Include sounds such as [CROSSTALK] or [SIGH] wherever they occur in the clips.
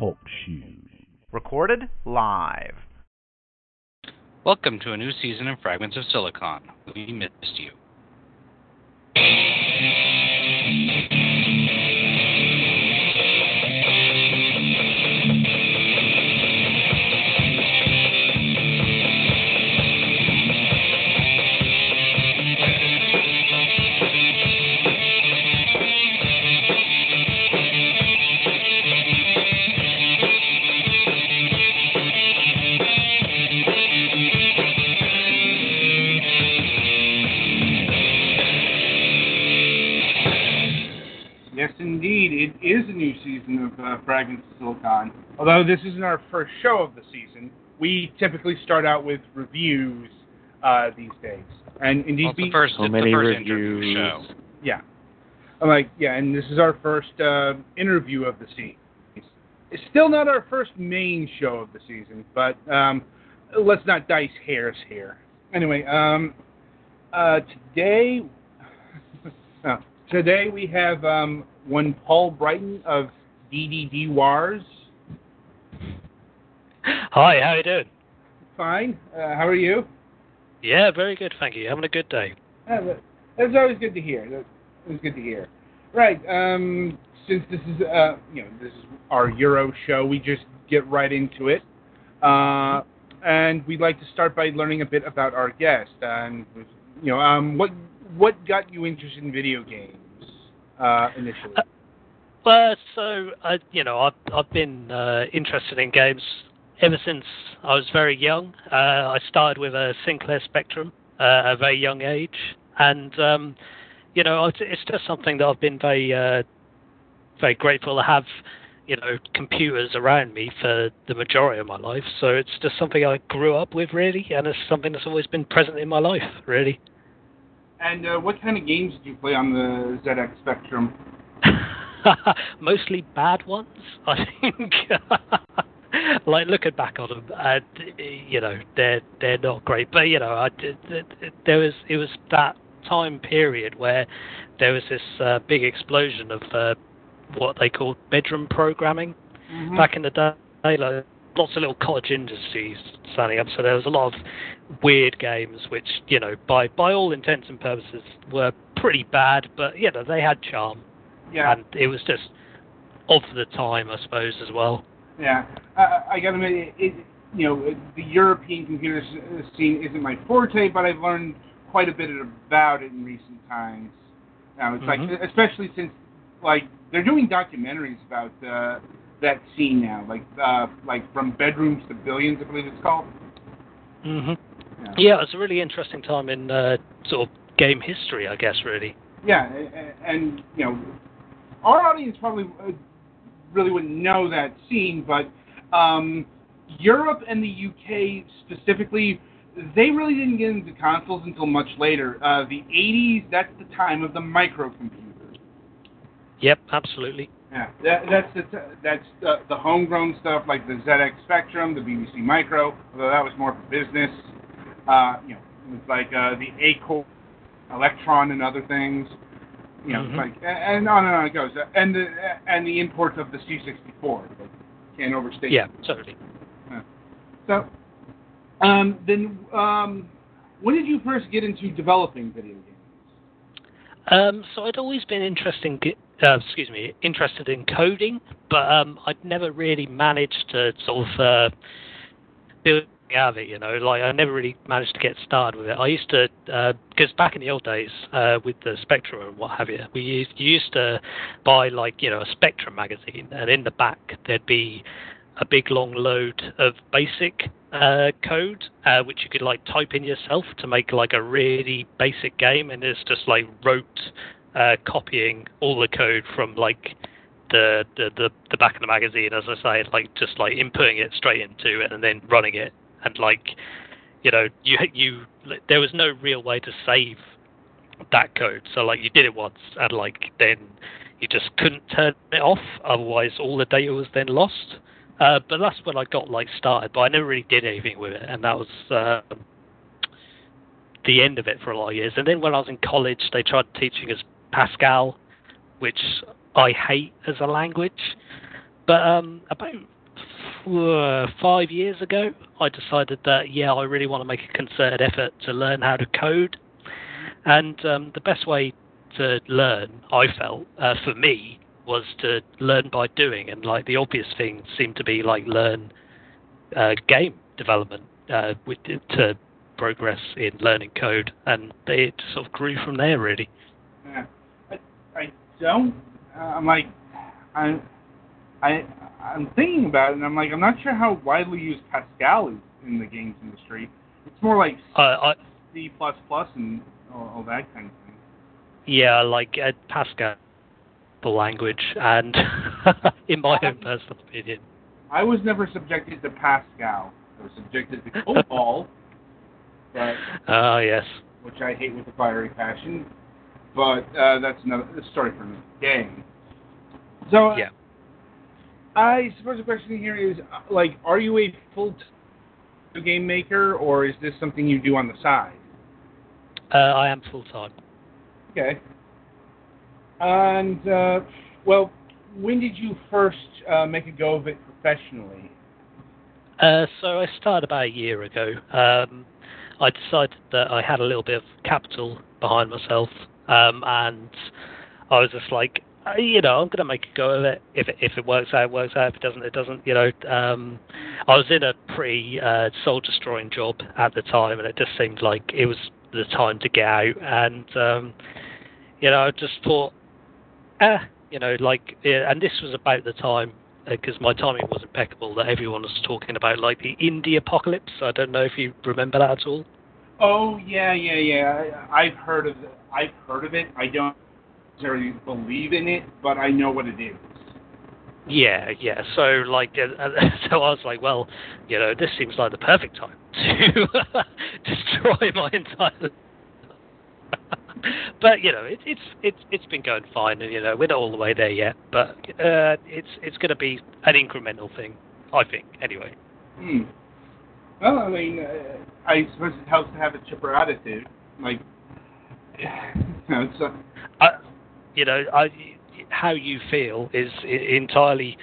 Talk Shoe. Recorded live. Welcome to a new season of Fragments of Silicon. We missed you. Indeed. It is a new season of uh, Fragments of Silicon. Although this isn't our first show of the season, we typically start out with reviews uh, these days. And indeed, Well, it's the be- first, So it's many the first interview reviews. show. yeah, I'm like yeah, and this is our first uh, interview of the season. It's still not our first main show of the season, but um, let's not dice hairs here. Anyway, um, uh, today, uh, [LAUGHS] today we have um, one Paul Brighton of DDD Wars. Hi, how you doing? Fine. Uh, how are you? Yeah, very good, thank you. Having a good day. Uh, that- that's always good to hear. That was good to hear. Right. Um, since this is uh, you know this is our Euro show, we just get right into it. Uh, and we'd like to start by learning a bit about our guest and you know um, what what got you interested in video games uh, initially. Well, so uh, you know, I've I've been uh, interested in games ever since I was very young. Uh, I started with a Sinclair Spectrum uh, at a very young age, and um, you know, it's- it's just something that I've been very very grateful to have. You know, computers around me for the majority of my life. So it's just something I grew up with, really, and it's something that's always been present in my life, really. And uh, what kind of games did you play on the ZX Spectrum? [LAUGHS] Mostly bad ones, [LAUGHS] I think. [LAUGHS] like looking back on them, and you know they're they're not great. But you know, I did, there was it was that time period where there was this uh, big explosion of uh, what they called bedroom programming Mhm. back in the day. Like, lots of little cottage industries standing up, so there was a lot of weird games, which you know, by by all intents and purposes, were pretty bad. But you know, they had charm yeah. and it was just of the time, I suppose, as well. Yeah, uh, I gotta admit, it, it, you know, the European computer scene isn't my forte, but I've learned quite a bit about it in recent times. Now it's like, Mhm. especially since like they're doing documentaries about uh, that scene now, like uh, like from bedrooms to billions, I believe it's called. hmm Yeah, Yeah, it was a really interesting time in uh, sort of game history, I guess, really. yeah, and you know, our audience probably uh, really wouldn't know that scene, but um, Europe and the UK specifically, they really didn't get into consoles until much later. Uh, the 80s, that's the time of the microcomputer. Yep, absolutely. Yeah, that, that's the t- that's the, the homegrown stuff like the ZX Spectrum, the BBC Micro, although that was more for business. Uh, you know, it was like uh, the Acorn, Electron, and other things. You know, Mhm. like and on and on it goes. And the and the import of the C64. Like, can't overstate. Yeah, totally. So, um, then, um, when did you first get into developing video games? Um, so I'd always been interested in, uh, excuse me, interested in coding, but um, I'd never really managed to sort of uh, build out of it. You know, like I never really managed to get started with it. I used to, because back in the old days uh, with the Spectrum and what have you, we used used to buy like you know a Spectrum magazine, and in the back there'd be a big long load of basic uh, code, uh, which you could like type in yourself to make like a really basic game, and it's just like rote uh, copying all the code from like the, the the the back of the magazine, as I say, like just like inputting it straight into it and then running it, and like you know you you there was no real way to save that code, so like you did it once and like then you just couldn't turn it off, otherwise all the data was then lost. Uh, but that's when I got like started, but I never really did anything with it, and that was uh, the end of it for a lot of years. And then when I was in college, they tried teaching us Pascal, which I hate as a language. But um, about uh, five years ago, I decided that yeah, I really want to make a concerted effort to learn how to code, and um, the best way to learn, I felt, uh, for me, was to learn by doing, and like the obvious thing seemed to be like learn uh, game development uh, with, to progress in learning code, and it sort of grew from there really. Yeah. Don't. Uh, I'm like, I, I, I'm thinking about it, and I'm like, I'm not sure how widely used Pascal is in the games industry. It's more like Uh, I, C plus plus and all, all that kind of thing. yeah, like uh, Pascal, the language, and [LAUGHS] in my own personal opinion, I was never subjected to Pascal. I was subjected to [LAUGHS] COBOL, but ah yes, which I hate with a fiery passion. But uh, that's another story for another day. So yeah. I suppose the question here is, uh, like, are you a full game maker, or is this something you do on the side? Uh, I am full time. Okay. And uh, well, when did you first uh, make a go of it professionally? Uh, so I started about a year ago. Um, I decided that I had a little bit of capital behind myself, um, and I was just like, uh, you know, I'm going to make a go of it. If it, if it works out, it works out. If it doesn't, it doesn't. You know, um, I was in a pretty uh, soul destroying job at the time, and it just seemed like it was the time to get out. And um, you know, I just thought, eh, you know, like, yeah, and this was about the time because my timing was impeccable that everyone was talking about like the indie apocalypse. I don't know if you remember that at all. Oh yeah, yeah, yeah. I, I've heard of it. I've heard of it. I don't necessarily believe in it, but I know what it is. Yeah, yeah. So like, uh, [LAUGHS] so I was like, well, you know, this seems like the perfect time [LAUGHS] to [LAUGHS] destroy my entire. but you know, it, it's it's it's been going fine, and you know, we're not all the way there yet. But uh, it's it's going to be an incremental thing, I think. Anyway. Hmm. Well, I mean, uh, I suppose it helps to have a chipper attitude. Like, [SIGHS] you know, it's a, I, you know, I, how you feel is entirely,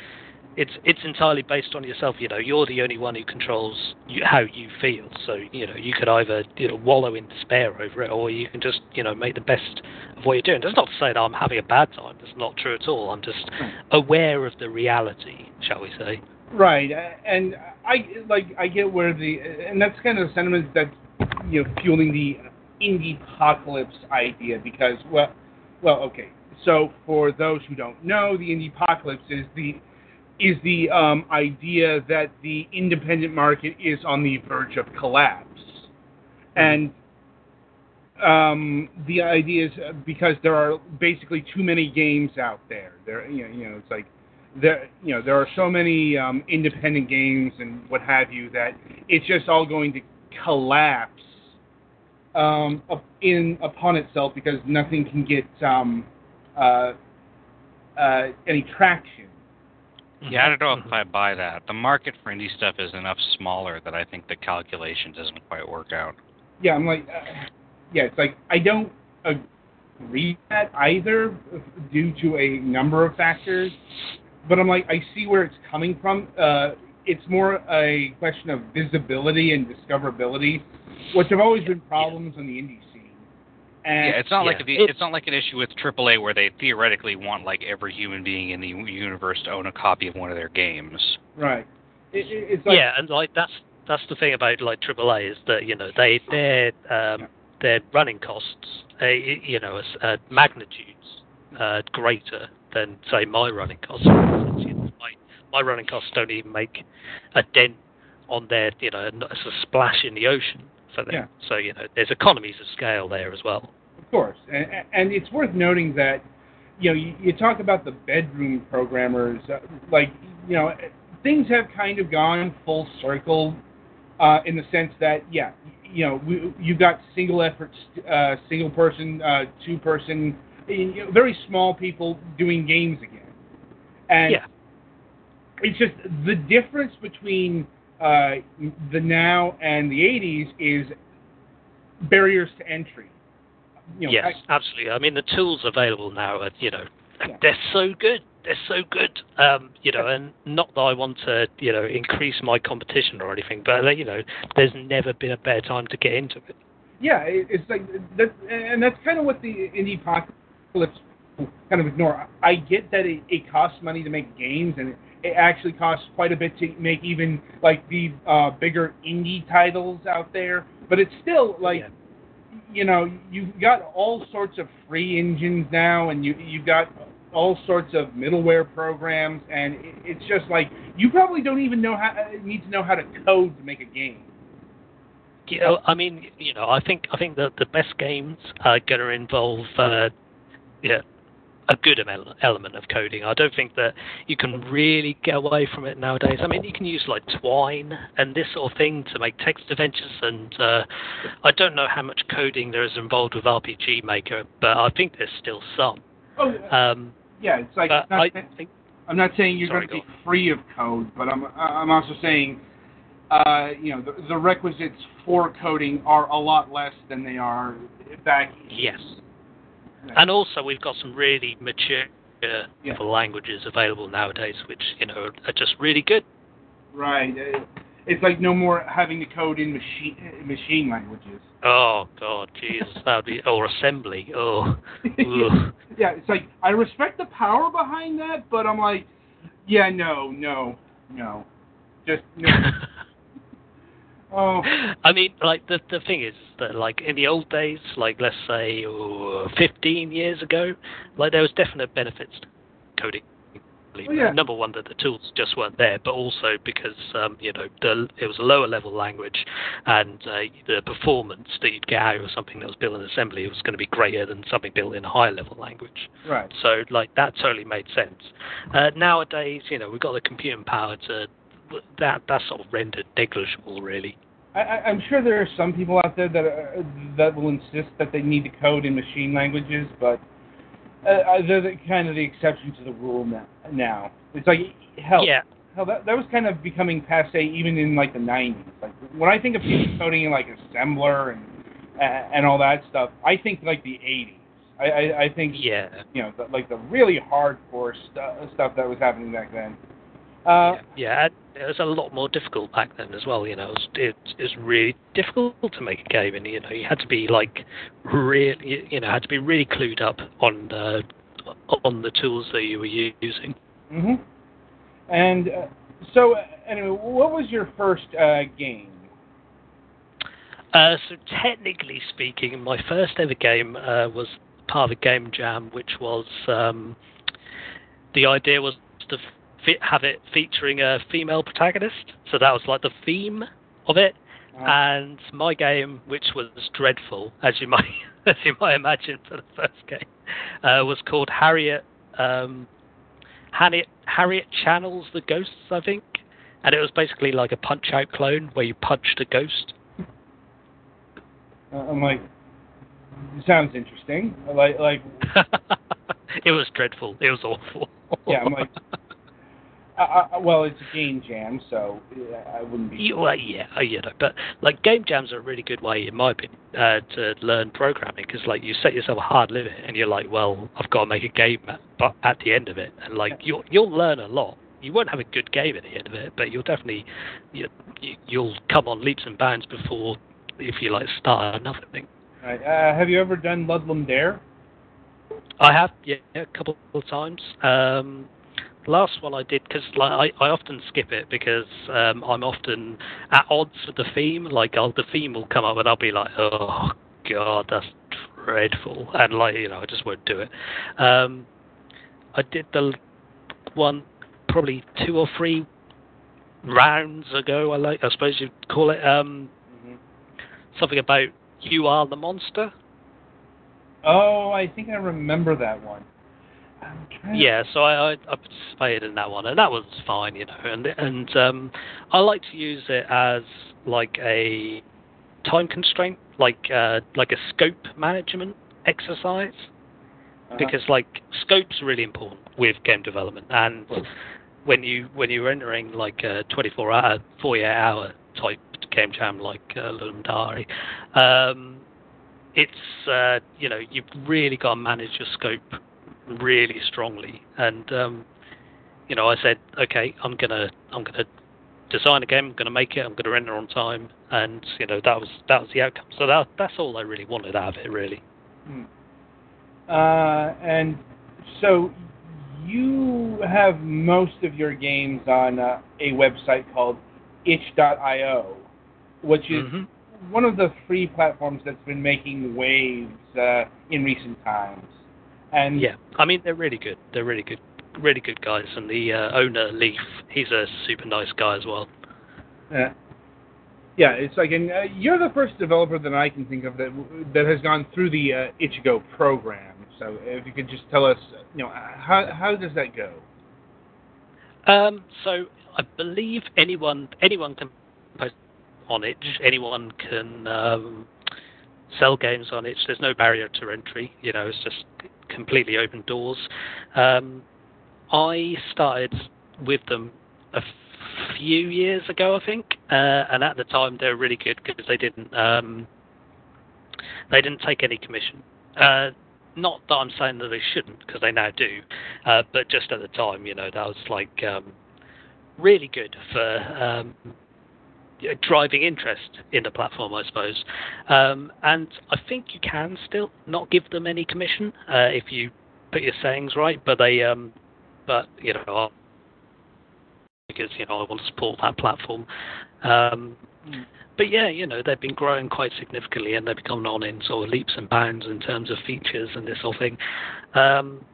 it's it's entirely based on yourself. You know, you're the only one who controls you, how you feel. So you know, you could either you know wallow in despair over it, or you can just you know make the best of what you're doing. That's not to say that I'm having a bad time. That's not true at all. I'm just aware of the reality, shall we say? Right, and I like I get where the and that's kind of the sentiment that's you know fueling the indie apocalypse idea because well, well, okay. So for those who don't know, the indie apocalypse is the is the um, idea that the independent market is on the verge of collapse, and um, the idea is uh, because there are basically too many games out there. There, you know, you know it's like there you know there are so many um, independent games and what have you that it's just all going to collapse um, up in upon itself because nothing can get um, uh, uh, any traction. Yeah, I don't know if I buy that. The market for indie stuff is enough smaller that I think the calculation doesn't quite work out. Yeah, I'm like, uh, yeah, it's like I don't agree that either due to a number of factors. But I'm like, I see where it's coming from. Uh, it's more a question of visibility and discoverability, which have always been problems in the indie scene. And yeah, it's not like yeah, the, it's- it's not like an issue with AAA where they theoretically want like every human being in the universe to own a copy of one of their games. right. It, it, it's like yeah, and like that's that's the thing about like AAA is that you know they their um, their running costs, uh, you know, is, uh, magnitudes uh, greater than say my running costs. My my running costs don't even make a dent on their, you know, it's a splash in the ocean them. Yeah. So you know, there's economies of scale there as well. Of course, and, and it's worth noting that you know you, you talk about the bedroom programmers, uh, like you know things have kind of gone full circle uh, in the sense that yeah, you know we, you've got single efforts, uh, single person, uh, two person, you know, very small people doing games again, and Yeah. it's just the difference between uh, the now and the 80s is barriers to entry. You know, yes, I- absolutely. I mean, the tools available now are, you know, Yeah. they're so good. they're so good. Um, you know, and not that I want to, you know, increase my competition or anything, but you know, there's never been a better time to get into it. Yeah, it's like that, and that's kind of what the indie apocalypse kind of ignore. I get that it, it costs money to make games, and it, it actually costs quite a bit to make even like the uh, bigger indie titles out there. But it's still like, Yeah. you know, you've got all sorts of free engines now, and you you've got all sorts of middleware programs, and it, it's just like you probably don't even know how need to know how to code to make a game. Know, I mean, you know, I think I think that the best games are going to involve, uh, yeah, a good element of coding. I don't think that you can really get away from it nowadays. I mean, you can use like Twine and this sort of thing to make text adventures, and uh, I don't know how much coding there is involved with RPG Maker, but I think there's still some. Oh, Um, yeah, it's like not I think, I'm not saying you're Sorry, going to be free of code, but I'm I'm also saying, uh, you know, the, the requisites for coding are a lot less than they are back. yes. And also, we've got some really mature Yeah. languages available nowadays, which you know are just really good. right. It's like no more having to code in machine machine languages. Oh God, Jesus, [LAUGHS] that would be or assembly. Oh, [LAUGHS] yeah, it's like I respect the power behind that, but I'm like, yeah, no, no, no, just no. [LAUGHS] oh, I mean, like the the thing is that like in the old days, like let's say oh, 15 years ago, like there was definite benefits to coding. Oh, yeah. Number one, that the tools just weren't there, but also because um, you know the, it was a lower level language, and uh, the performance that you'd get out of something that was built in assembly was going to be greater than something built in a higher level language. right. So like that totally made sense. Uh, nowadays, you know, we've got the computing power to that that's sort of rendered negligible, really. I, I'm sure there are some people out there that are, that will insist that they need to code in machine languages, but uh, uh, they're the, kind of the exception to the rule now. Now it's like hell, Yeah, hell that, that was kind of becoming passe even in like the 90s. Like when I think of people coding in like assembler and uh, and all that stuff, I think like the 80s. I, I, I think yeah, you know the, like the really hardcore stu- stuff that was happening back then. Uh, yeah, yeah. It was a lot more difficult back then as well. You know, it was, it, it was really difficult to make a game, and you know, you had to be like really, you know, had to be really clued up on uh, on the tools that you were using. hmm And uh, so, uh, anyway, what was your first uh, game? Uh, so technically speaking, my first ever game uh, was part of a game jam, which was um, the idea was to have it featuring a female protagonist. So that was like the theme of it. Uh, And my game, which was dreadful, as you [LAUGHS] might as you might imagine for the first game, uh, was called Harriet. Um, Harriet Harriet channels the ghosts, I think, and it was basically like a Punch Out clone where you punched a ghost. Uh, I'm like, sounds interesting. Like, like, [LAUGHS] it was dreadful. It was awful. Yeah, I'm like- [LAUGHS] I, I, well, it's a game jam, so uh, I wouldn't be. Yeah, well, yeah, uh, you know, but like game jams are a really good way, in my opinion, uh, to learn programming because like you set yourself a hard limit and you're like, well, I've got to make a game, at, but at the end of it, and like you'll you'll learn a lot. You won't have a good game at the end of it, but you'll definitely you, you, you'll come on leaps and bounds before if you like start another thing. Right. Uh, have you ever done Ludum Dare? I have, yeah, a couple of times. Um, last one I did because like I, I often skip it because um, I'm often at odds with the theme. Like I'll, the theme will come up and I'll be like, oh god, that's dreadful, and like you know I just won't do it. Um, I did the one probably two or three rounds ago. I like I suppose you'd call it um, hmm something about you are the monster. Oh, I think I remember that one. I'm trying to- Yeah, so I, I I participated in that one, and that was fine, you know. And and um, I like to use it as like a time constraint, like uh, like a scope management exercise, Uh-huh. because like scope's really important with game development, and when you when you're entering like a 24 hour, 48 hour type game jam like uh, Ludum Dare, um, it's uh, you know you've really got to manage your scope really strongly, and um, you know, I said, okay, I'm gonna I'm gonna design a game, I'm gonna make it, I'm gonna render on time, and you know that was that was the outcome. So that that's all I really wanted out of it, really. Hmm. Uh, and so you have most of your games on uh, a website called itch.io, which is Mm-hmm. one of the free platforms that's been making waves uh, in recent times. And Yeah, I mean they're really good. They're really good, really good guys. And the uh, owner Leaf, he's a super nice guy as well. Uh, yeah, it's like, and uh, you're the first developer that I can think of that that has gone through the uh, itch.io program. So if you could just tell us, you know, how how does that go? Um, so I believe anyone anyone can post on it. Anyone can um, sell games on it. There's no barrier to entry. You know, it's just completely open doors. Um, I started with them a few years ago, I think, uh, and at the time they were really good because they didn't um, they didn't take any commission. Uh, not that I'm saying that they shouldn't, because they now do, uh, but just at the time, you know, that was like um, really good for um, driving interest in the platform, I suppose. Um, and I think you can still not give them any commission uh, if you put your sayings right, but they, um, but you know, because you know I want to support that platform. Um, but yeah, you know, they've been growing quite significantly and they've become on in sort of leaps and bounds in terms of features and this of thing. Um,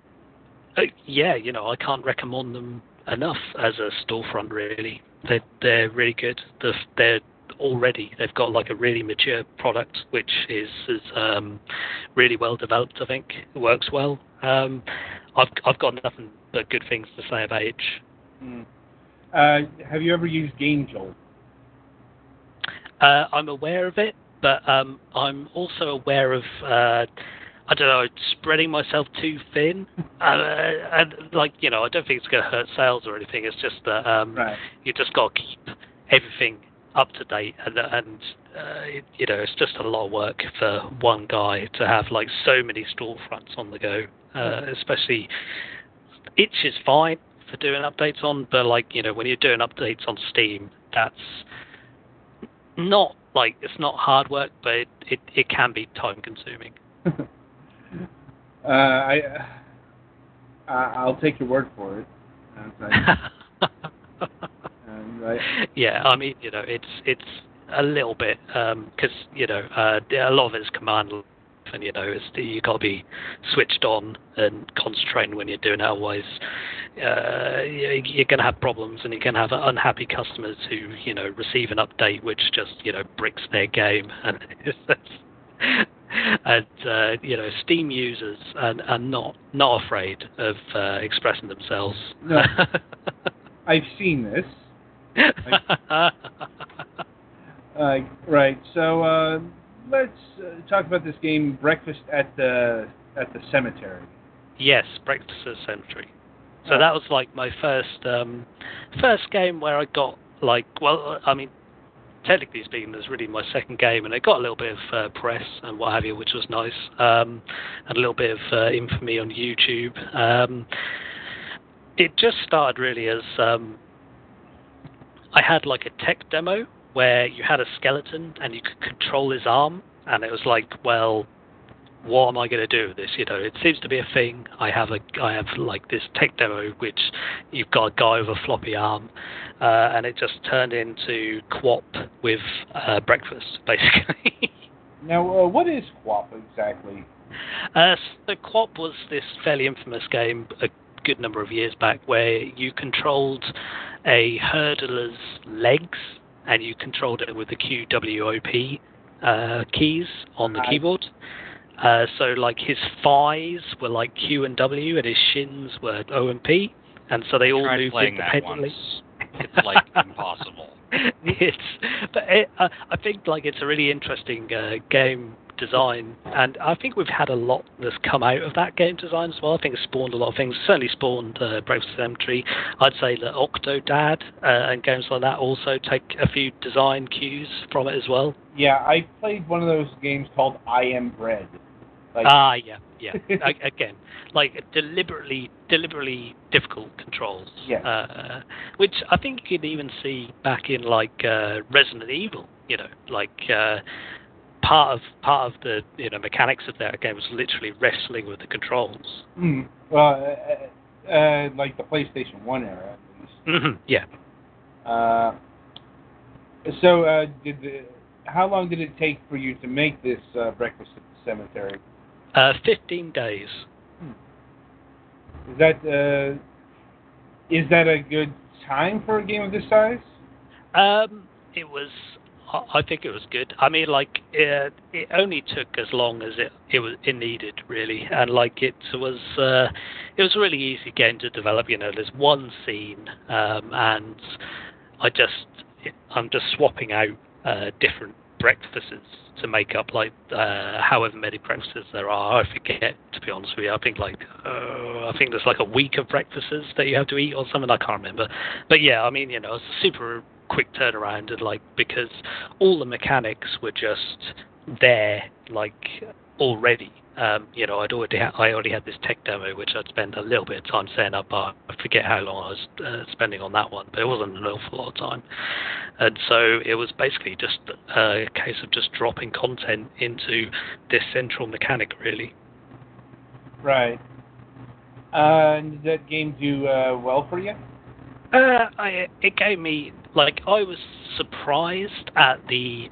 uh, yeah, you know, I can't recommend them enough as a storefront. Really, they're they're really good. They're, they're already they've got like a really mature product which is, is um, really well developed. I think it works well. Um, I've I've got nothing but good things to say about it. Mm. Uh, have you ever used GameJolt? Uh, I'm aware of it, but um, I'm also aware of uh, I don't know spreading myself too thin. [LAUGHS] uh, and like you know, I don't think it's going to hurt sales or anything. It's just that um, Right. you just got to keep everything up to date, and and uh, it, you know, it's just a lot of work for one guy to have like so many storefronts on the go. Uh, especially, itch is fine for doing updates on, but like you know, when you're doing updates on Steam, that's not like it's not hard work, but it it, it can be time consuming. [LAUGHS] uh, I uh, I'll take your word for it. I- [LAUGHS] and I, yeah, I mean, you know, it's it's a little bit because you know uh, a lot of it is command, line, and you know, it's you got to be switched on and concentrating when you're doing it. Otherwise, uh, you- you're going to have problems, and you're going to have unhappy customers who you know receive an update which just you know bricks their game, and [LAUGHS] it's, [LAUGHS] and uh, you know, Steam users are, are not not afraid of uh, expressing themselves. No. [LAUGHS] I've seen this. [LAUGHS] Uh, right. So uh, let's uh, talk about this game, Breakfast at the at the Cemetery. yes, Breakfast at the Cemetery. So Oh. that was like my first um, first game where I got like, well, I mean, technically speaking, was really my second game, and it got a little bit of uh, press and what have you, which was nice, um, and a little bit of uh, infamy on YouTube. Um, it just started really as um, I had like a tech demo where you had a skeleton and you could control his arm, and it was like, well, what am I going to do with this? You know, it seems to be a thing. I have a, I have like this tech demo which you've got a guy with a floppy arm, uh, and it just turned into QWOP with uh, breakfast, [LAUGHS] basically. Now, uh, what is QWOP exactly? Uh, so QWOP was this fairly infamous game a good number of years back where you controlled a hurdler's legs and you controlled it with the QWOP uh, keys on the Right. keyboard. Uh, so like his thighs were like Q and W and his shins were O and P, and so they all Tried moved playing that independently. once. It's like impossible. [LAUGHS] it's but it, uh, I think like it's a really interesting uh, game design, and I think we've had a lot that's come out of that game design as well. I think it's spawned a lot of things. Certainly spawned uh, Breakfast Cemetery. I'd say that Octodad uh, and games like that also take a few design cues from it as well. Yeah, I played one of those games called I Am Bread. Like, Ah, yeah, yeah. [LAUGHS] I, again, like deliberately, deliberately difficult controls. Yeah. Uh, which I think you could even see back in like uh, Resident Evil. You know, like uh, part of part of the you know mechanics of that game was literally wrestling with the controls. mm, well, uh, uh, like the PlayStation One era. Mhm, yeah. Uh, so, uh, did the, how long did it take for you to make this uh, Breakfast at the Cemetery? Uh, Fifteen days. Is that uh, is that a good time for a game of this size? Um, it was. I I think it was good. I mean, like it, it only took as long as it it was it needed, really, and like it was uh, it was a really easy game to develop. You know, there's one scene, um, and I just I'm just swapping out uh, different breakfasts to make up like uh, however many breakfasts there are. I forget to be honest with you. I think like uh, I think there's like a week of breakfasts that you have to eat or something. I can't remember. But yeah, I mean, you know, it's a super quick turnaround and like because all the mechanics were just there like already. Um, you know, I'd already ha- I already had this tech demo which I'd spent a little bit of time setting up. But I forget how long I was uh, spending on that one, but it wasn't an awful lot of time. And so it was basically just a case of just dropping content into this central mechanic, really. Right. Uh, did that game do uh, well for you? Uh, I, it gave me like I was surprised at the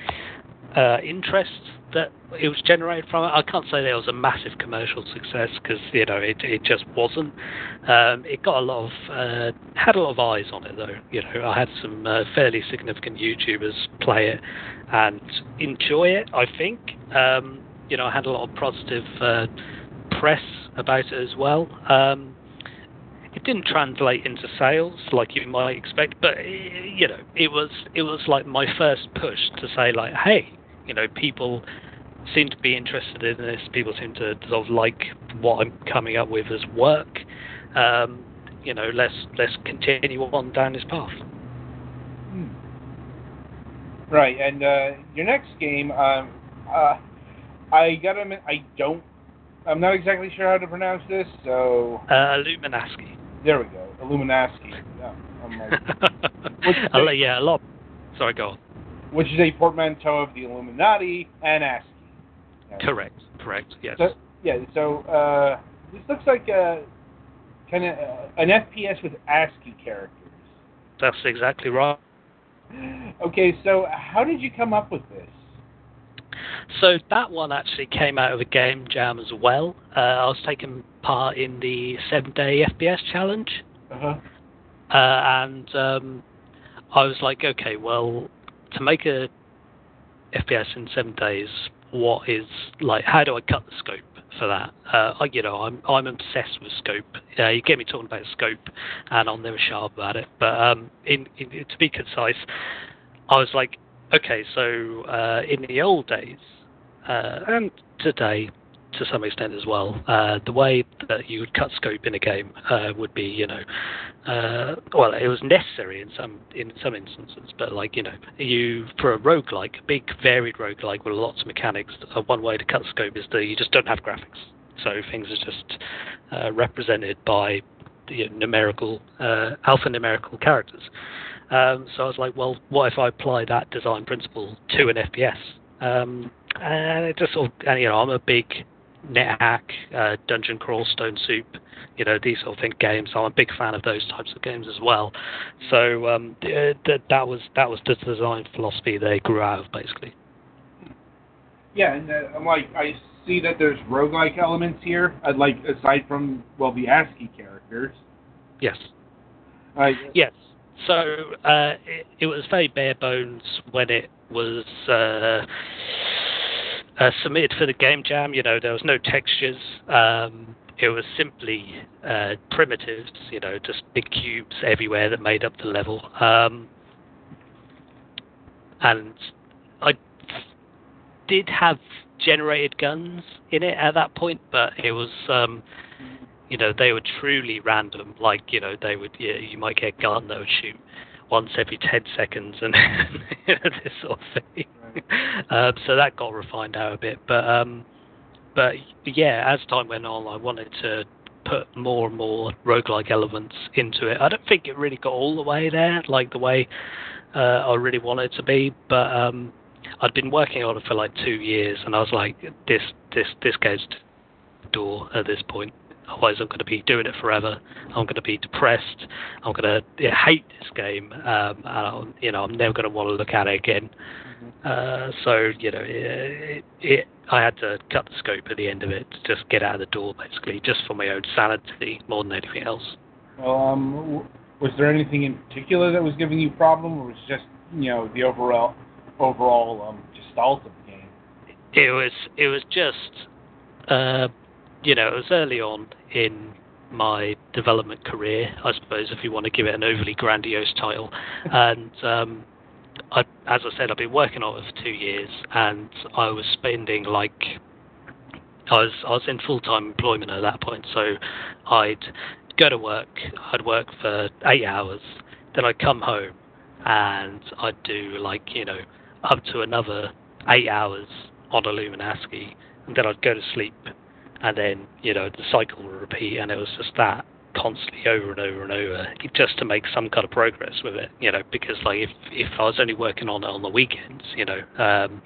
uh, interest that it was generated from it. I can't say that it was a massive commercial success because you know it it just wasn't. Um, it got a lot of uh, had a lot of eyes on it though. You know, I had some uh, fairly significant YouTubers play it and enjoy it. I think um, you know I had a lot of positive uh, press about it as well. Um, it didn't translate into sales like you might expect, but you know, it was it was like my first push to say like, hey, you know, people seem to be interested in this. People seem to sort of like what I'm coming up with as work. Um, you know, let's let's continue on down this path. Hmm. Right, and uh, your next game, um, uh, I gotta admit, I don't, I'm not exactly sure how to pronounce this, so Uh, Illuminascii. there we go, Illuminascii. Yeah, I'm like, [LAUGHS] yeah, a lot. Sorry, go on. Which is a portmanteau of the Illuminati and ASCII. Correct, correct. Yes. So, yeah, so uh, this looks like a kind of uh, an FPS with ASCII characters. That's exactly right. Okay, so how did you come up with this? So that one actually came out of a game jam as well. Uh, I was taking part in the seven day FPS challenge, Uh-huh. uh, and um, I was like, okay, well, to make a FPS in seven days, what is like? How do I cut the scope for that? Uh, I, you know, I'm I'm obsessed with scope. Uh, you get me talking about scope, and I'm never sharp about it. But um, in, in to be concise, I was like, okay, so uh, in the old days, uh, and today to some extent as well, uh, the way that you would cut scope in a game uh, would be, you know, uh, well, it was necessary in some in some instances, but like you know, you for a roguelike, a big varied roguelike with lots of mechanics, uh, one way to cut scope is that you just don't have graphics, so things are just uh, represented by you know, numerical uh, alphanumerical characters. Um, so I was like, well, what if I apply that design principle to an FPS? Um, and it just sort of, and, you know, I'm a big NetHack, uh, Dungeon Crawl, Stone Soup, you know, these sort of thing games. I'm a big fan of those types of games as well. So um, th- th- that was that was the design philosophy they grew out of, basically. Yeah, and uh, like, I see that there's roguelike elements here. I'd like, aside from, well, the ASCII characters. Yes. Like, Yes. So uh, it, it was very bare bones when it was uh, uh, submitted for the game jam. You know, there was no textures. Um, it was simply uh, primitives. You know, just big cubes everywhere that made up the level. Um, and I did have generated guns in it at that point, but it was. Um, you know, they were truly random. Like, you know, they would, yeah, you might get a gun that would shoot once every 10 seconds and [LAUGHS] this sort of thing. [LAUGHS] Um, so that got refined out a bit. But, um, but yeah, as time went on, I wanted to put more and more roguelike elements into it. I don't think it really got all the way there, like the way uh, I really wanted to be, but um, I'd been working on it for like two years, and I was like, this this this goes to door at this point. Otherwise, I'm going to be doing it forever. I'm going to be depressed. I'm going to hate this game, um, and I'll, you know I'm never going to want to look at it again. Uh, so you know, it, it, I had to cut the scope at the end of it to just get out of the door, basically, just for my own sanity more than anything else. Well, um, was there anything in particular that was giving you problem, or was it just you know the overall overall um, gestalt of the game? It was it was just uh, you know it was early on in my development career, I suppose, if you want to give it an overly grandiose title, [LAUGHS] and um, I, as I said, I've been working on it for two years, and I was spending like I was I was in full time employment at that point, so I'd go to work, I'd work for eight hours, then I'd come home, and I'd do like you know up to another eight hours on Illuminati, and then I'd go to sleep, and then you know the cycle would repeat, and it was just that constantly over and over and over just to make some kind of progress with it you know because like if if I was only working on it on the weekends you know um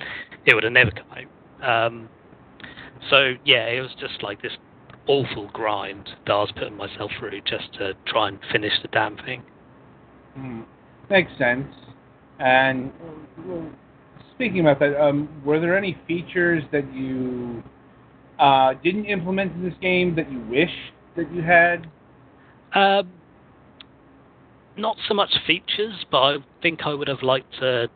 it would have never come out. Um so yeah it was just like this awful grind that I was putting myself through just to try and finish the damn thing. Hmm. makes sense. And speaking about that um were there any features that you uh, didn't implement in this game that you wish that you had um, not so much features, but I think I would have liked to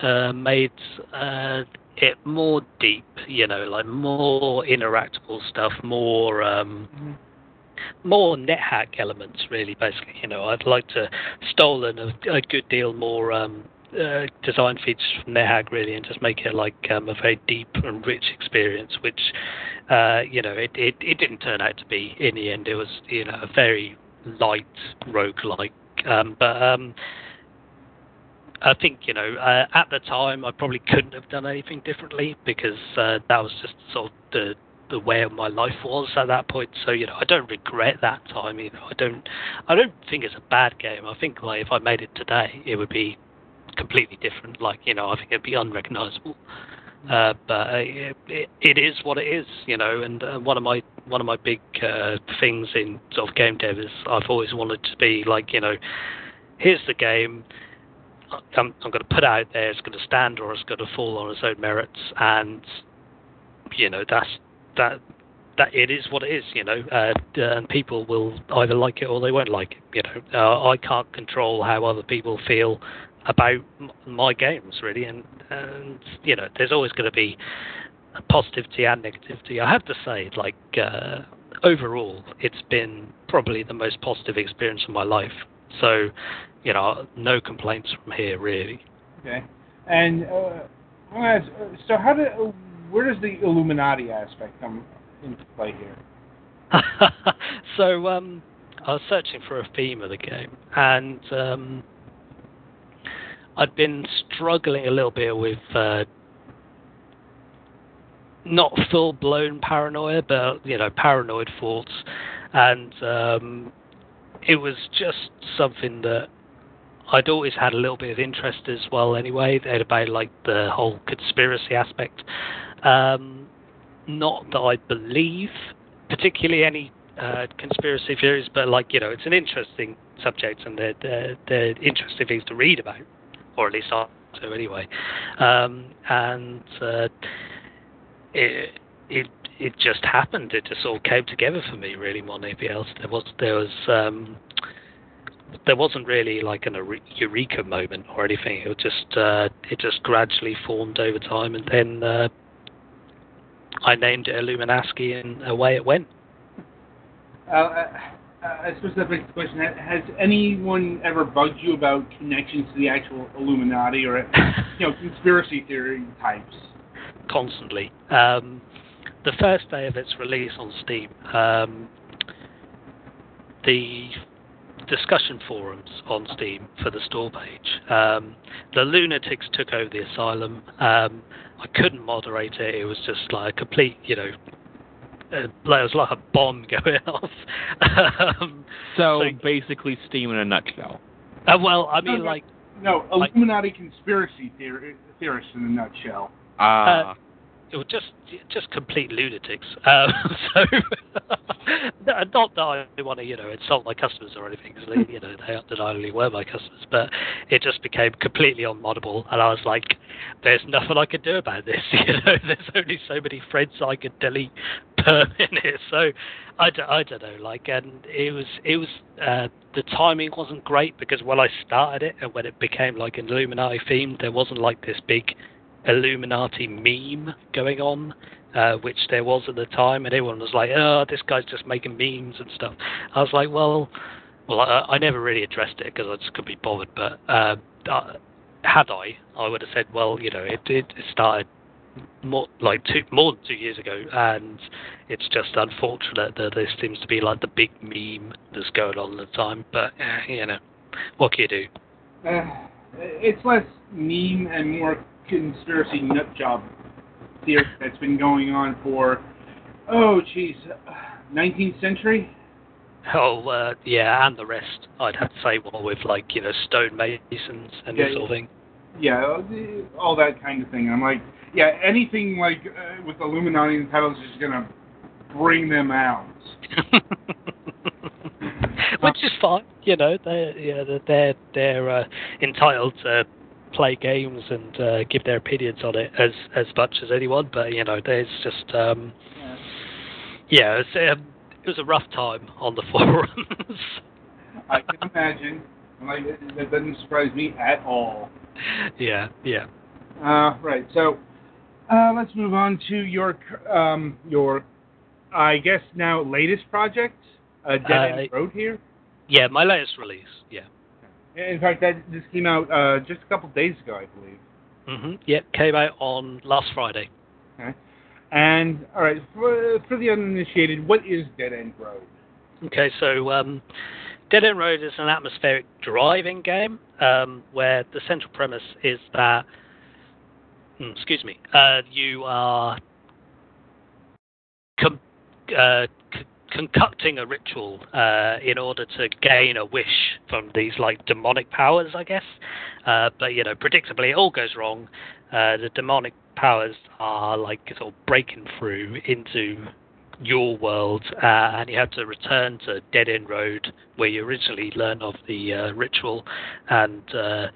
uh, made uh, it more deep. You know, like more interactable stuff, more. Um, mm-hmm. More NetHack elements, really. Basically, you know, I'd like to stolen a, a good deal more um, uh, design features from NetHack really and just make it like um, a very deep and rich experience which uh, you know it, it, it didn't turn out to be in the end it was you know a very light roguelike. Um, but um, I think you know uh, at the time I probably couldn't have done anything differently because uh, that was just sort of the the way my life was at that point. So you know I don't regret that time. Know I don't I don't think it's a bad game. I think like if I made it today, it would be completely different. Like you know I think it'd be unrecognizable. Uh, but uh, it, it is what it is, you know. And uh, one of my one of my big uh, things in sort of game dev is I've always wanted to be like, you know, here's the game. I'm, I'm going to put it out there. It's going to stand or it's going to fall on its own merits, and you know that's that that it is what it is, you know, uh, and people will either like it or they won't like it. You know, uh, I can't control how other people feel about my games really, and and you know, there's always going to be positivity and negativity. I have to say, like uh, overall, it's been probably the most positive experience of my life. So, you know, no complaints from here really. Okay, and uh, so how did where does the Illuminati aspect come into play here? [LAUGHS] so um, I was searching for a theme of the game, and um, I'd been struggling a little bit with uh, not full blown paranoia, but you know, paranoid thoughts, and um, it was just something that I'd always had a little bit of interest as well. Anyway, about like the whole conspiracy aspect. Um, not that I believe particularly any uh, conspiracy theories, but like you know, it's an interesting subject, and they're, they're, they're interesting things to read about or at least I do anyway. Um, and uh, it it it just happened. It just all came together for me really more than anything else. There was there was um, there wasn't really like an eureka moment or anything. It just uh, it just gradually formed over time, and then uh, I named it Illuminati, and away it went. Uh, I suppose that begs the question: Has anyone ever bugged you about connections to the actual Illuminati or, [LAUGHS] you know, conspiracy theory types? Constantly. Um, the first day of its release on Steam, um, the discussion forums on Steam for the store page. Um, the lunatics took over the asylum. Um, I couldn't moderate it. It was just like a complete, you know, uh, there was like a bomb [LAUGHS] going off. um, So, So- basically, Steam in a nutshell. uh, well, I mean, Okay. like, No, Like- Illuminati conspiracy theor- theorists in a nutshell. Ah, it was just just complete lunatics. Um, [LAUGHS] so, [LAUGHS] not that I want to, you know, insult my customers or anything, because you know, they undeniably were my customers. But it just became completely unmoddable, and I was like, "There's nothing I can do about this." [LAUGHS] You know, there's only so many threads I can delete per minute. So, I don't, I don't know. Like, and it was, it was, uh, the timing wasn't great because when I started it and when it became like an Illuminati themed, there wasn't like this big Illuminati meme going on, uh, which there was at the time, and everyone was like, "Oh, this guy's just making memes and stuff." I was like, "Well, well, I, I never really addressed it because I just couldn't be bothered." But uh, uh, had I, I would have said, "Well, you know, it it started more like two more than two years ago, and it's just unfortunate that there seems to be like the big meme that's going on at the time." But eh, you know, what can you do? Uh, it's less meme and more conspiracy nut job theory that's been going on for, oh, geez, 19th century? Oh, uh, yeah, and the rest. I'd have to say more with like you know stonemasons and Yeah, this sort of thing. Yeah, uh, all that kind of thing. I'm like, yeah, anything like uh, with Illuminati and titles is going to bring them out. [LAUGHS] Which is fine, you know. They're yeah, they're they're, they're uh, entitled to play games and uh, give their opinions on it as as much as anyone. But you know, there's just um, yeah, it's, um, it was a rough time on the [LAUGHS] forums. I can imagine. I'm like, that doesn't surprise me at all. yeah, yeah. Uh, right. So uh, let's move on to your um, your I guess now latest project, uh, Dead End Road here. Yeah, my latest release. Yeah. In fact, that this came out uh, just a couple days ago, I believe. hmm Yeah, came out on last Friday. Okay. And all right, for, for the uninitiated, what is Dead End Road? Okay, so um, Dead End Road is an atmospheric driving game um, where the central premise is that, hmm, excuse me, uh, you are com- uh, c- concocting a ritual uh, in order to gain a wish from these like demonic powers, I guess. Uh, but you know, predictably, it all goes wrong. Uh, the demonic powers are like sort of breaking through into your world, uh, and you have to return to Dead End Road, where you originally learned of the uh, ritual, and uh,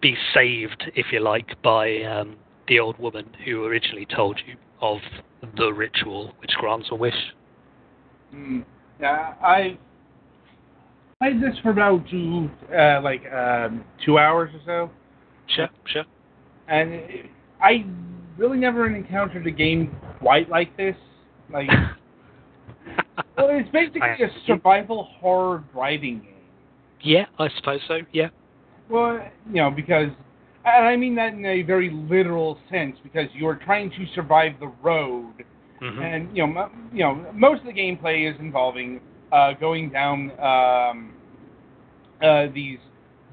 be saved, if you like, by um, the old woman who originally told you of the ritual, which grants a wish. Hmm. Yeah, I played this for about two, uh, like um, two hours or so, Sure, sure. and it, I really never encountered a game quite like this. Like, [LAUGHS] well, it's basically a survival horror driving game. yeah, I suppose so. Yeah. Well, you know, because, and I mean that in a very literal sense, because you're trying to survive the road, hmm and you know, mo- you know, most of the gameplay is involving uh, going down um, uh, these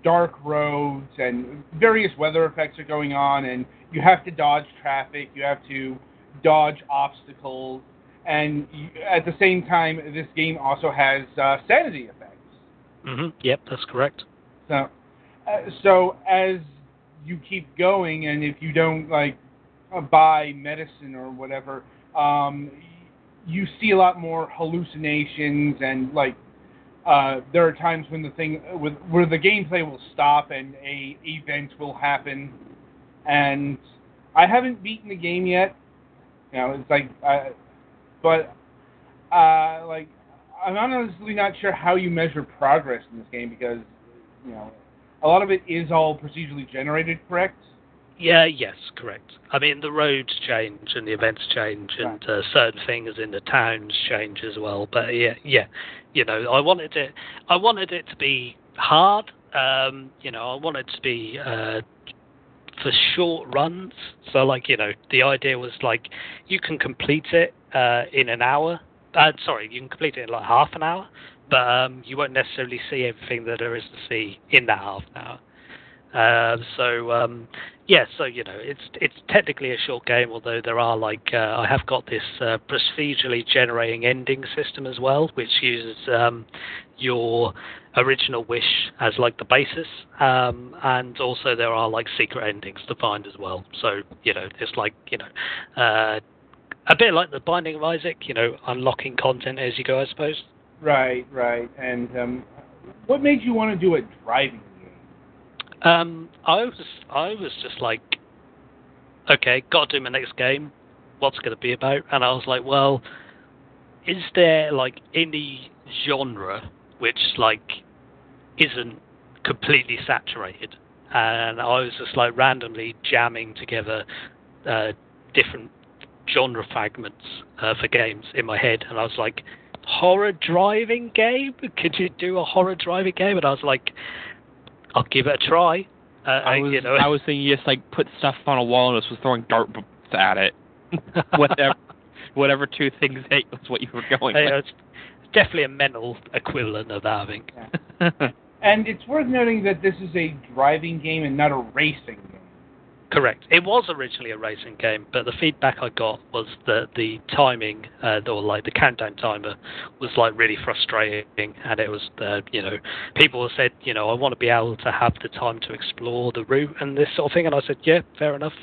dark roads, and various weather effects are going on, and you have to dodge traffic, you have to dodge obstacles, and you, at the same time, this game also has uh, sanity effects. hmm Yep, that's correct. So, uh, so as you keep going, and if you don't like uh, buy medicine or whatever, um, you see a lot more hallucinations and like uh, there are times when the thing with where the gameplay will stop and a event will happen, and I haven't beaten the game yet. You know, it's like, uh, but uh, like I'm honestly not sure how you measure progress in this game because you know a lot of it is all procedurally generated, correct? Yeah, yes, correct. I mean, the roads change and the events change, and uh, certain things in the towns change as well. But yeah, yeah, you know, I wanted it. I wanted it to be hard. Um, you know, I wanted to be uh, for short runs. So, like, you know, the idea was like you can complete it uh, in an hour. Uh, sorry, you can complete it in like half an hour, but um, you won't necessarily see everything that there is to see in that half an hour. Uh, so um, yeah, so you know, it's it's technically a short game, although there are like uh, I have got this uh, procedurally generating ending system as well, which uses um, your original wish as like the basis, um, and also there are like secret endings to find as well. So you know, it's like you know, uh, a bit like the Binding of Isaac, you know, unlocking content as you go, I suppose. Right, right. And um, what made you want to do a driving? Um, I was I was just like, okay, got to do my next game. What's going to be about? And I was like, well, is there like any genre which like isn't completely saturated? And I was just like randomly jamming together uh, different genre fragments uh, for games in my head, and I was like, horror driving game? Could you do a horror driving game? And I was like, I'll give it a try. Uh, I was you know, I was thinking you just like put stuff on a wall and just was throwing dart bolts at it. [LAUGHS] whatever whatever two things hit was what you were going Hey, with. it's definitely a mental equivalent of that, I think. And it's worth noting that this is a driving game and not a racing game. Correct. It was originally a racing game, but the feedback I got was that the timing, uh, or like the countdown timer, was like really frustrating, and it was, uh, you know, people said, you know, I want to be able to have the time to explore the route and this sort of thing, and I said, yeah, fair enough.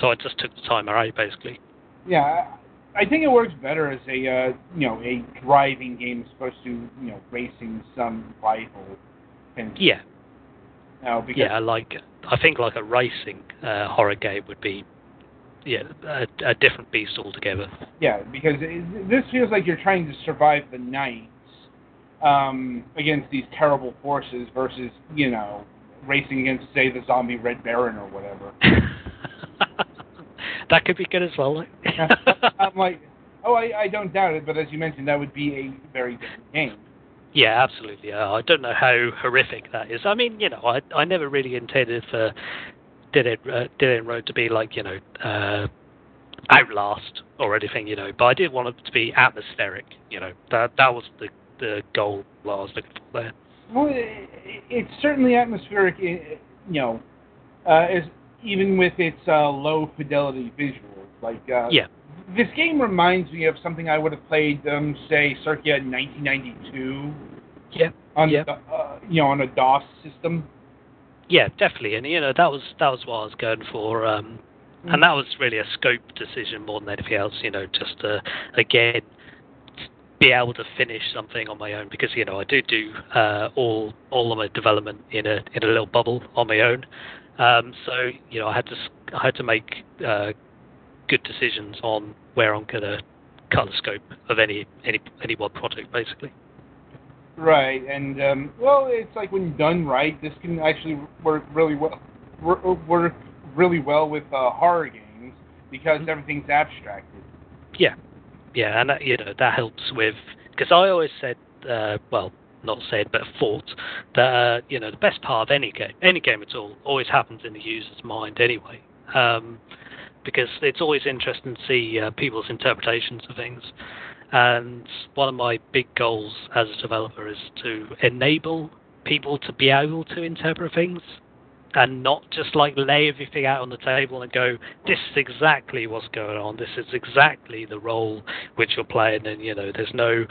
So I just took the timer out, basically. Yeah, I think it works better as a uh, you know a driving game as opposed to you know racing some rival. And Yeah, now yeah, I like. I think like a racing uh, horror game would be, yeah, a, a different beast altogether. yeah, because it, this feels like you're trying to survive the night um, against these terrible forces versus you know racing against say the zombie Red Baron or whatever. [LAUGHS] that could be good as well. [LAUGHS] I'm like, oh, I, I don't doubt it, but as you mentioned, that would be a very different game. Yeah, absolutely. Uh, I don't know how horrific that is. I mean, you know, I I never really intended for Dead End, uh, Dead End Road to be like, you know, uh, Outlast or anything, you know. But I did want it to be atmospheric. You know, that that was the the goal I was looking for there. Well, it, it's certainly atmospheric, you know, uh, as even with its uh, low fidelity visuals. Like, uh, Yeah. This game reminds me of something I would have played, um, say, circa 1992 Yeah, on, Yeah. the, uh, you know, on a DOS system. yeah, definitely. And you know, that was that was what I was going for. Um, and that was really a scope decision more than anything else. You know, just to again be able to finish something on my own because you know I do do uh, all all of my development in a in a little bubble on my own. Um, so you know I had to I had to make uh, good decisions on where I'm going to cut the scope of any any any one project basically. Right, and um, well, it's like when done right, this can actually work really well. Work really well with uh, horror games because everything's abstracted. Yeah, yeah, and that, you know that helps with because I always said, uh, well, not said, but thought that uh, you know the best part of any game, any game at all, always happens in the user's mind anyway. Um, because it's always interesting to see uh, people's interpretations of things. And one of my big goals as a developer is to enable people to be able to interpret things and not just like lay everything out on the table and go, this is exactly what's going on. This is exactly the role which you're playing, and you know, there's no,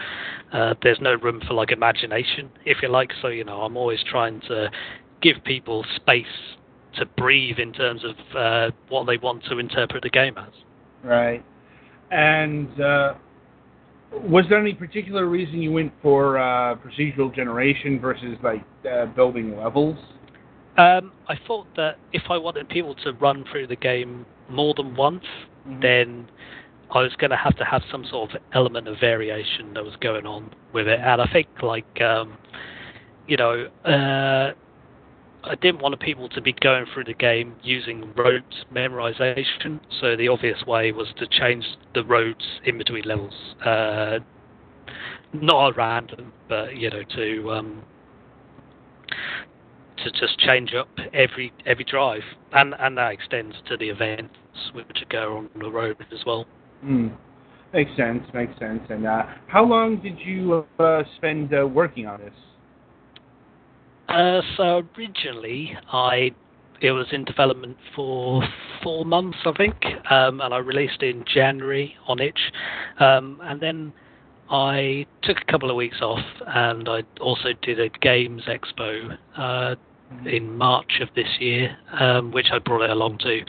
uh, there's no room for like imagination, if you like. So you know, I'm always trying to give people space to breathe in terms of uh, what they want to interpret the game as. Right. And uh, was there any particular reason you went for uh, procedural generation versus like uh, building levels? Um, I thought that if I wanted people to run through the game more than once, then I was going to have to have some sort of element of variation that was going on with it. And I think, like, um, you know, uh, I didn't want people to be going through the game using roads memorization. So the obvious way was to change the roads in between levels. Uh, not at random, but, you know, to. Um, to just change up every every drive, and and that extends to the events which occur on the road as well. Hmm. Makes sense. Makes sense. And uh, how long did you uh, spend uh, working on this? Uh, so originally, I it was in development for four months, I think, um, and I released in January on itch, um, and then I took a couple of weeks off, and I also did a games expo uh, in March of this year, um, which I brought it along to,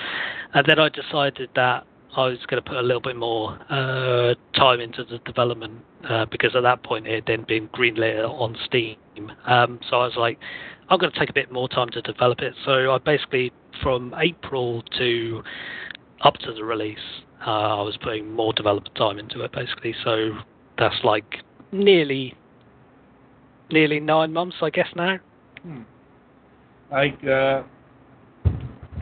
and then I decided that I was going to put a little bit more uh, time into the development uh, because at that point it had then been greenlit on Steam. Um, so I was like, I'm going to take a bit more time to develop it. So I basically, from April to up to the release, uh, I was putting more development time into it basically. So that's like nearly, nearly nine months, I guess now. Hmm. Like, uh,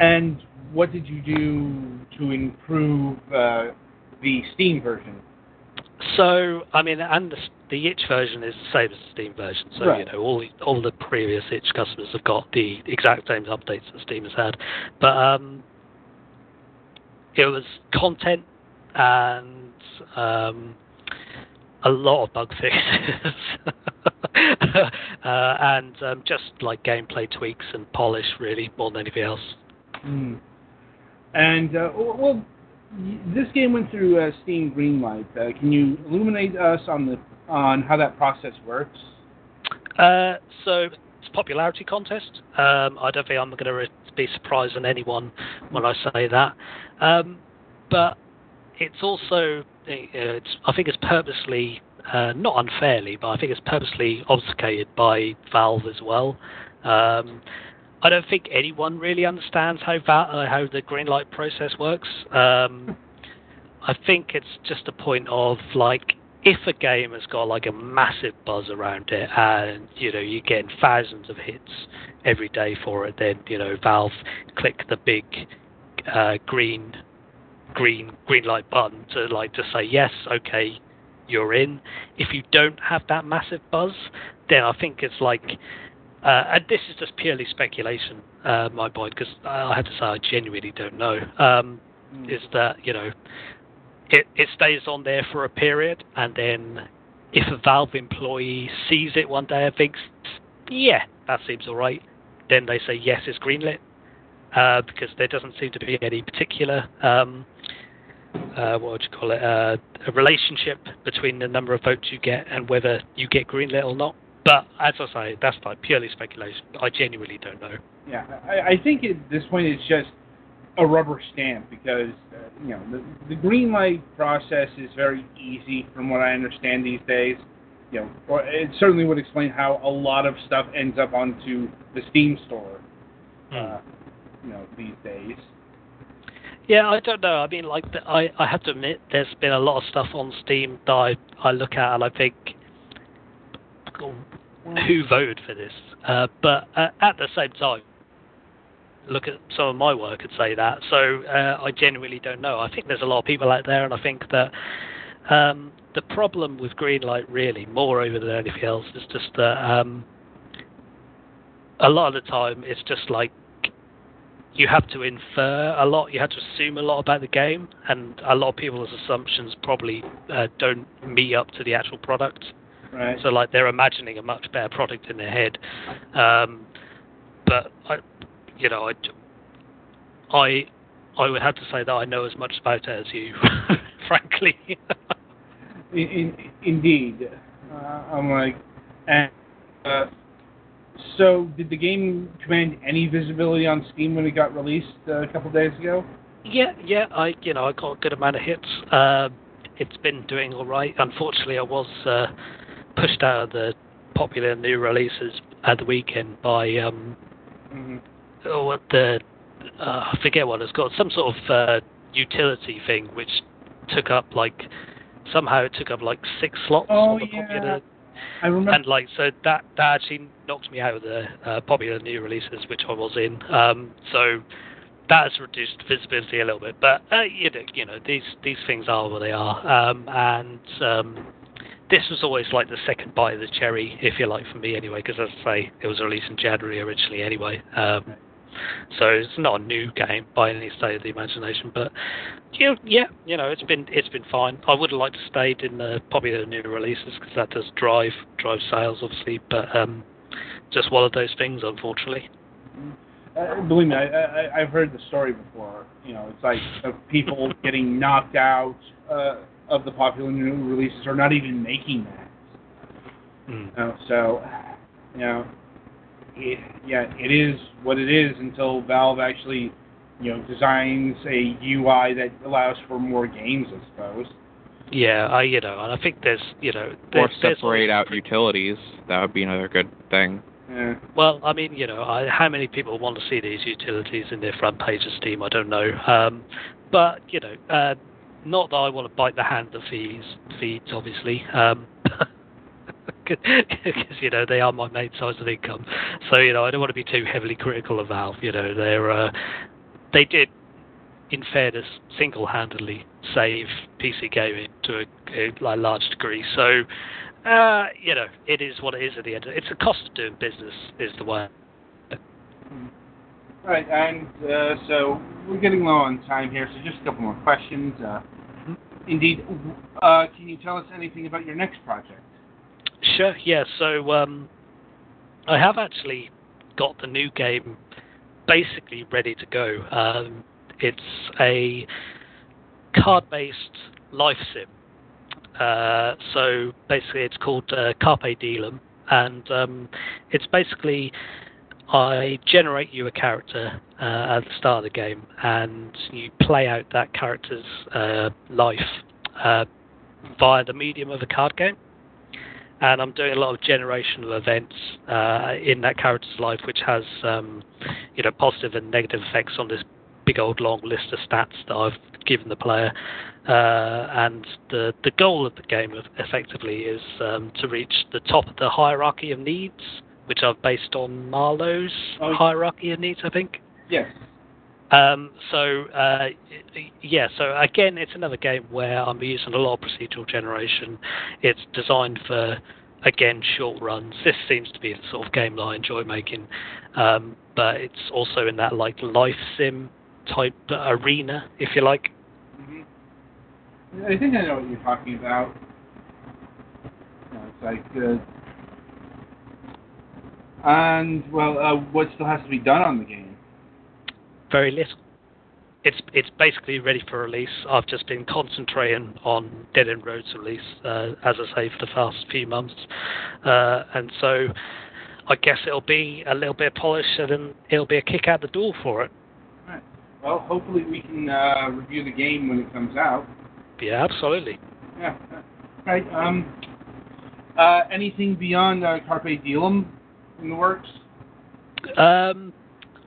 and what did you do to improve uh, the Steam version? So, I mean, and the, the itch version is the same as the Steam version. So, Right. you know, all the, all the previous itch customers have got the exact same updates that Steam has had. But um, it was content and um, a lot of bug [LAUGHS] fixes. [LAUGHS] uh, and um, just like gameplay tweaks and polish, really, more than anything else. Hmm. And uh, well, this game went through uh, Steam Greenlight. Uh, can you illuminate us on the on how that process works? Uh, so it's a popularity contest. Um, I don't think I'm going to re- be surprising anyone when I say that. Um, but it's also, uh, it's, I think it's purposely, uh, not unfairly, but I think it's purposely obfuscated by Valve as well. Um, I don't think anyone really understands how Val- uh, how the greenlight process works. Um, [LAUGHS] I think it's just a point of like if a game has got like a massive buzz around it and you know you're getting thousands of hits every day for it, then you know Valve click the big uh, green green green light button to like to say yes, okay, you're in. If you don't have that massive buzz, then I think it's like. Uh, and this is just purely speculation, uh, my point, because I have to say I genuinely don't know. Um, is that you know it, it stays on there for a period, and then if a Valve employee sees it one day and thinks, yeah, that seems all right, then they say yes, it's greenlit, uh, because there doesn't seem to be any particular um, uh, what would you call it, uh, a relationship between the number of votes you get and whether you get greenlit or not. But as I say, that's like purely speculation. I genuinely don't know. Yeah, I, I think at this point it's just a rubber stamp because uh, you know the, the green light process is very easy from what I understand these days. You know, or it certainly would explain how a lot of stuff ends up onto the Steam store. Uh, you know, these days. Yeah, I don't know. I mean, like, the, I I have to admit, there's been a lot of stuff on Steam that I I look at and I think, "Oh, who voted for this? Uh, but uh, at the same time, look at some of my work and say that. So uh, I genuinely don't know. I think there's a lot of people out there, and I think that um, the problem with green light, really, more over than anything else, is just that um, a lot of the time it's just like you have to infer a lot, you have to assume a lot about the game, and a lot of people's assumptions probably uh, don't meet up to the actual product. Right. So like they're imagining a much better product in their head. Um, but I, you know, I, I, I would have to say that I know as much about it as you, [LAUGHS] frankly. In, in, indeed. Uh, I'm like, and uh, so did the game command any visibility on Steam when it got released uh, a couple days ago? yeah, yeah, I, you know, I got a good amount of hits. Uh, it's been doing all right. Unfortunately, I was uh, pushed out of the popular new releases at the weekend by um, hmm oh, what the uh, I forget what it's called, some sort of uh, utility thing which took up like somehow it took up like six slots Oh, on the yeah. popular I remember. and like so that that actually knocked me out of the uh, popular new releases which I was in. Um, so that has reduced visibility a little bit, but uh, you know, you know these these things are what they are, um, and um, this was always like the second bite of the cherry, if you like, for me anyway, because as I say, it was released in January originally anyway. Um, so it's not a new game by any state of the imagination, but yeah, yeah, you know, it's been it's been fine. I would have liked to stayed in the popular new releases because that does drive drive sales, obviously, but um, just one of those things, unfortunately. uh, believe me, I, I, I've heard the story before. You know, it's like people getting knocked out uh, of the popular new releases are not even making that. Mm. You know, so, you know, it, yeah, it is what it is until Valve actually, you know, designs a UI that allows for more games, I suppose. Yeah, I you know, and I think there's you know Or there's, there's separate always- out utilities. That would be another good thing. Yeah. Well, I mean, you know, I, how many people want to see these utilities in their front page of Steam? I don't know. Um, but you know, uh, not that I want to bite the hand that feeds feeds, obviously, um, [LAUGHS] because you know they are my main source of income. So you know, I don't want to be too heavily critical of Valve. You know, they're uh, they did, in fairness, single-handedly save PC gaming to a, a large degree. So. Uh, you know, it is what it is at the end. It's a cost of doing business, is the way. All right, and uh, so we're getting low on time here, so just a couple more questions. Uh, indeed, uh, can you tell us anything about your next project? Sure, yeah. So um, I have actually got the new game basically ready to go. Um, it's a card-based life sim. Uh, so basically, it's called uh, Carpe Diem, and um, it's basically I generate you a character uh, at the start of the game, and you play out that character's uh, life uh, via the medium of a card game and I'm doing a lot of generational events uh, in that character's life, which has um, you know positive and negative effects on this big old long list of stats that I've given the player. Uh, and the the goal of the game effectively is um, to reach the top of the hierarchy of needs, which I've based on Maslow's Oh. hierarchy of needs, I think. Yes. Um, so uh, yeah, so again, it's another game where I'm using a lot of procedural generation. It's designed for again short runs. This seems to be the sort of game that I enjoy making, um, but it's also in that like life sim type arena, if you like. hmm I think I know what you're talking about. You know, it's like, uh, and well, uh, what still has to be done on the game? Very little. It's it's basically ready for release. I've just been concentrating on Dead End Road's release, uh, as I say, for the past few months, uh, and so I guess it'll be a little bit of polish, and then it'll be a kick out the door for it. Well, hopefully we can uh, review the game when it comes out. Yeah, absolutely. Yeah. Right. Um. Uh, anything beyond uh, Carpe Diem in the works? Um,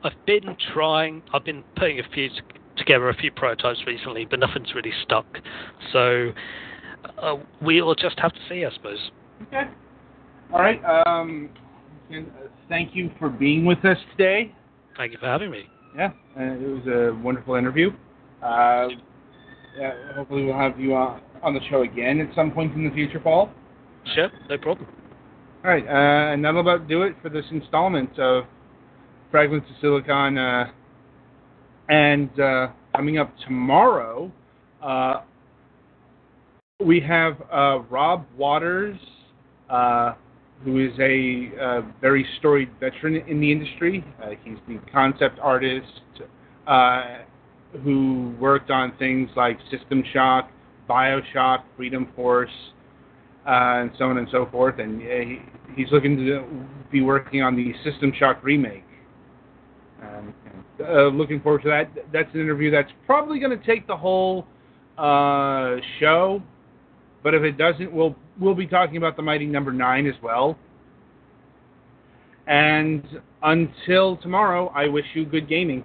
I've been trying. I've been putting a few t- together, a few prototypes recently, but nothing's really stuck. So uh, we'll just have to see, I suppose. Okay. All right. Um. Uh, thank you for being with us today. Thank you for having me. Yeah, uh, it was a wonderful interview. Uh, yeah, hopefully, we'll have you uh, on the show again at some point in the future, Paul. Sure, no problem. All right, uh, and that'll about do it for this installment of Fragments of Silicon. Uh, and uh, coming up tomorrow, uh, we have uh, Robb Waters, uh, who is a uh, very storied veteran in the industry. He's the concept artist who worked on things like System Shock, Bioshock, Freedom Force, and so on and so forth. And uh, he, he's looking to be working on the System Shock remake. Um, uh, looking forward to that. That's an interview that's probably going to take the whole uh, show, but if it doesn't, we'll we'll be talking about the Mighty Number Nine as well. And until tomorrow, I wish you good gaming.